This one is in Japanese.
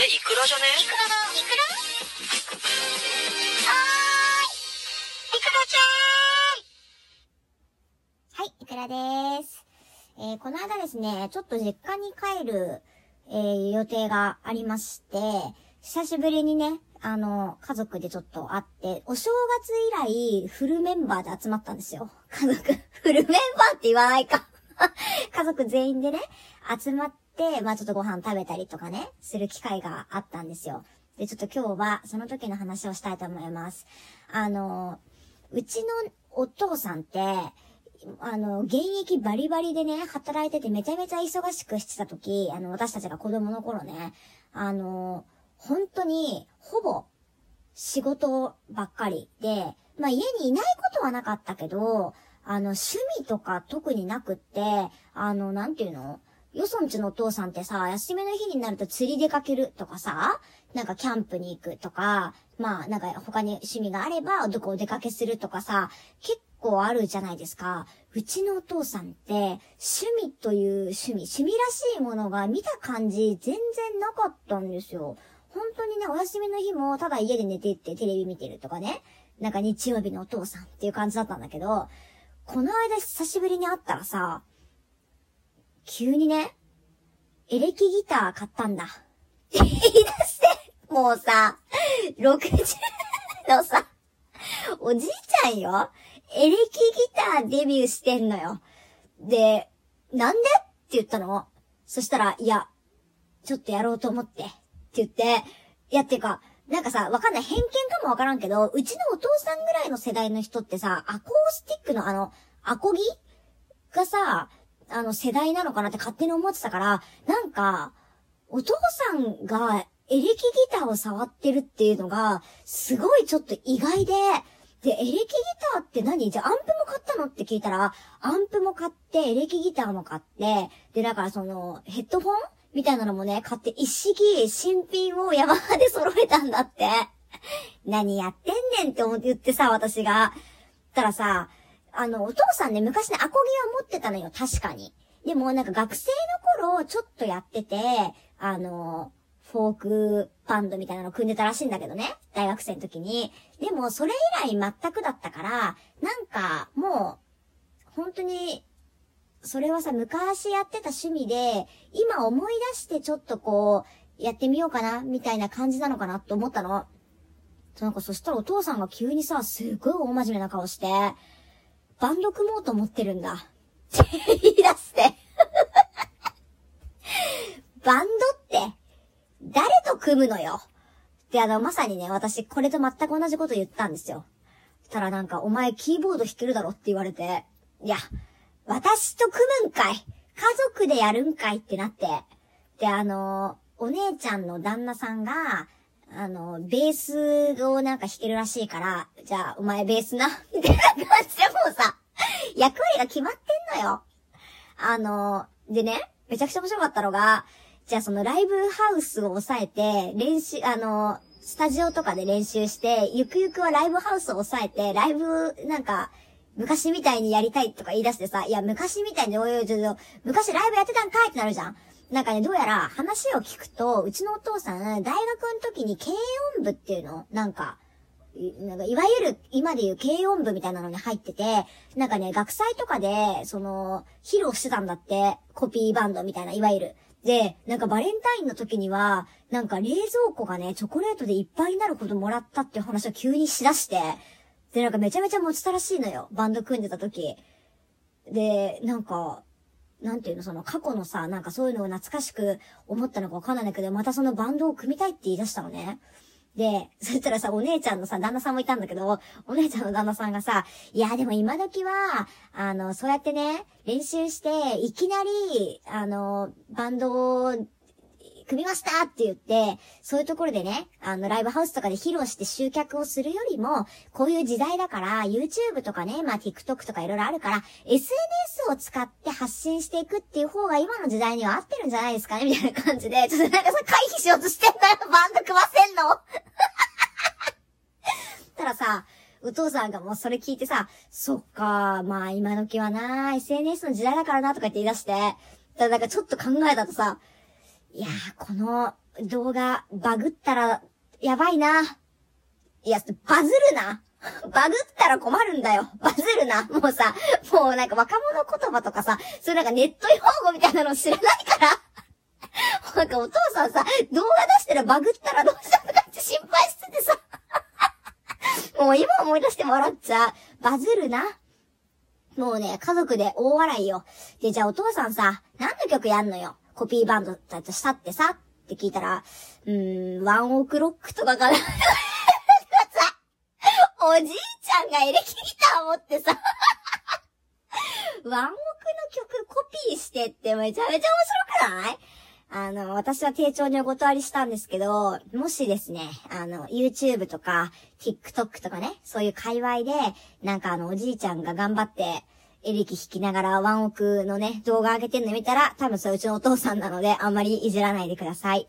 れイクラじゃね？イクラだ、イクラはーい。イクラちゃんはい、イクラです。えー、この間ですね、ちょっと実家に帰る、えー、予定がありまして、久しぶりにね、あの、家族でちょっと会って、お正月以来、フルメンバーで集まったんですよ。家族、フルメンバーって言わないか。家族全員でね、集まって、まあちょっとご飯食べたりとかね、する機会があったんですよ。で、ちょっと今日はその時の話をしたいと思います。あの、うちのお父さんって、あの、現役バリバリでね、働いててめちゃめちゃ忙しくしてた時、あの、私たちが子供の頃ね、あの、本当に、ほぼ、仕事ばっかりで、まあ家にいないことはなかったけど、あの、趣味とか特になくって、あの、なんていうの？よそんちのお父さんってさ、休みの日になると釣り出かけるとかさ、なんかキャンプに行くとか、まあなんか他に趣味があればどこお出かけするとかさ、結構あるじゃないですか。うちのお父さんって、趣味という趣味、趣味らしいものが見た感じ全然なかったんですよ。本当にね、お休みの日もただ家で寝てってテレビ見てるとかね。なんか日曜日のお父さんっていう感じだったんだけど、この間久しぶりに会ったらさ、急にね、エレキギター買ったんだ。言い出して、もうさ、60のさ、おじいちゃんよ。エレキギターデビューしてんのよ。で、なんで？って言ったの。そしたら、いや、ちょっとやろうと思って。って言って、いや、っていうか、なんかさ、わかんない。偏見かもわからんけど、うちのお父さんぐらいの世代の人ってさ、アコースティックのあの、アコギがさ、あの、世代なのかなって勝手に思ってたから、なんか、お父さんがエレキギターを触ってるっていうのが、すごいちょっと意外で、で、エレキギターって何？じゃあアンプも買ったの？って聞いたら、アンプも買って、エレキギターも買って、で、だからその、ヘッドフォンみたいなのもね、買って一式新品をヤマハで揃えたんだって。何やってんねんって思って言ってさ、私が。たらさ、あの、お父さんね、昔ね、アコギは持ってたのよ、確かに。でも、なんか学生の頃、ちょっとやってて、あの、フォークバンドみたいなの組んでたらしいんだけどね。大学生の時に。でも、それ以来全くだったから、なんか、もう、本当に、それはさ、昔やってた趣味で、今思い出してちょっとこう、やってみようかな、みたいな感じなのかなって思ったの。なんかそしたらお父さんが急にさ、すっごい大真面目な顔して、バンド組もうと思ってるんだ。って言い出して。バンドって、誰と組むのよ。で、あの、まさにね、私、これと全く同じこと言ったんですよ。たらなんか、お前キーボード弾けるだろって言われて、いや、私と組むんかい家族でやるんかいってなって。で、あの、お姉ちゃんの旦那さんが、あの、ベースをなんか弾けるらしいから、じゃあ、お前ベースな、みたいな感じでもうさ、役割が決まってんのよ。あの、でね、めちゃくちゃ面白かったのが、じゃあそのライブハウスを抑えて、練習、あの、スタジオとかで練習して、ゆくゆくはライブハウスを抑えて、ライブ、なんか、昔みたいにやりたいとか言い出してさ、いや、昔みたいに、おいおい、ちょ、昔ライブやってたんかいってなるじゃん。なんかね、どうやら話を聞くと、うちのお父さん、大学の時に軽音部っていうのなんか、いなんか、いわゆる、今で言う軽音部みたいなのに入ってて、なんかね、学祭とかで、その、披露してたんだって、コピーバンドみたいな、いわゆる。で、なんかバレンタインの時には、なんか冷蔵庫がね、チョコレートでいっぱいになるほどもらったっていう話を急にしだして、で、なんかめちゃめちゃ持ちたらしいのよ。バンド組んでた時。で、なんか、なんていうの、その過去のさ、なんかそういうのを懐かしく思ったのかわかんないんだけど、またそのバンドを組みたいって言い出したのね。で、そしたらさ、お姉ちゃんのさ、旦那さんもいたんだけど、お姉ちゃんの旦那さんがさ、いや、でも今時は、あの、そうやってね、練習して、いきなり、あの、バンドを、組みましたって言って、そういうところでね、あの、ライブハウスとかで披露して集客をするよりも、こういう時代だから、YouTube とかね、まあ TikTok とかいろいろあるから、SNS を使って発信していくっていう方が今の時代には合ってるんじゃないですかねみたいな感じで、ちょっとなんかさ、回避しようとしてんの？よ、バンド組ませんのたらさ、お父さんがもうそれ聞いてさ、そっか、まあ今時はな、SNS の時代だからなとか言って言い出して、だからなんかちょっと考えたとさ、いやー、この動画バグったらやばいな。いや、バズるな。バグったら困るんだよ。バズるな。もうさ、もうなんか若者言葉とかさ、そういうなんかネット用語みたいなの知らないから。なんかお父さんさ、動画出してらバグったらどうしたのかって心配しててさ。もう今思い出しても笑っちゃう。バズるな。もうね、家族で大笑いよ。で、じゃあお父さんさ、何の曲やんのよコピーバンドだとしたってさ、って聞いたら、うーん、ワンオクロックとかかな。おじいちゃんがエレキギター持ってさワンオクの曲コピーしてってめちゃめちゃ面白くない？あの、私は丁重にお断りしたんですけど、もしですね、あの、YouTube とか、TikTok とかね、そういう界隈で、なんかあの、おじいちゃんが頑張って、エレキ弾きながらワンオクのね、動画上げてんの見たら、多分それうちのお父さんなので、あんまりいじらないでください。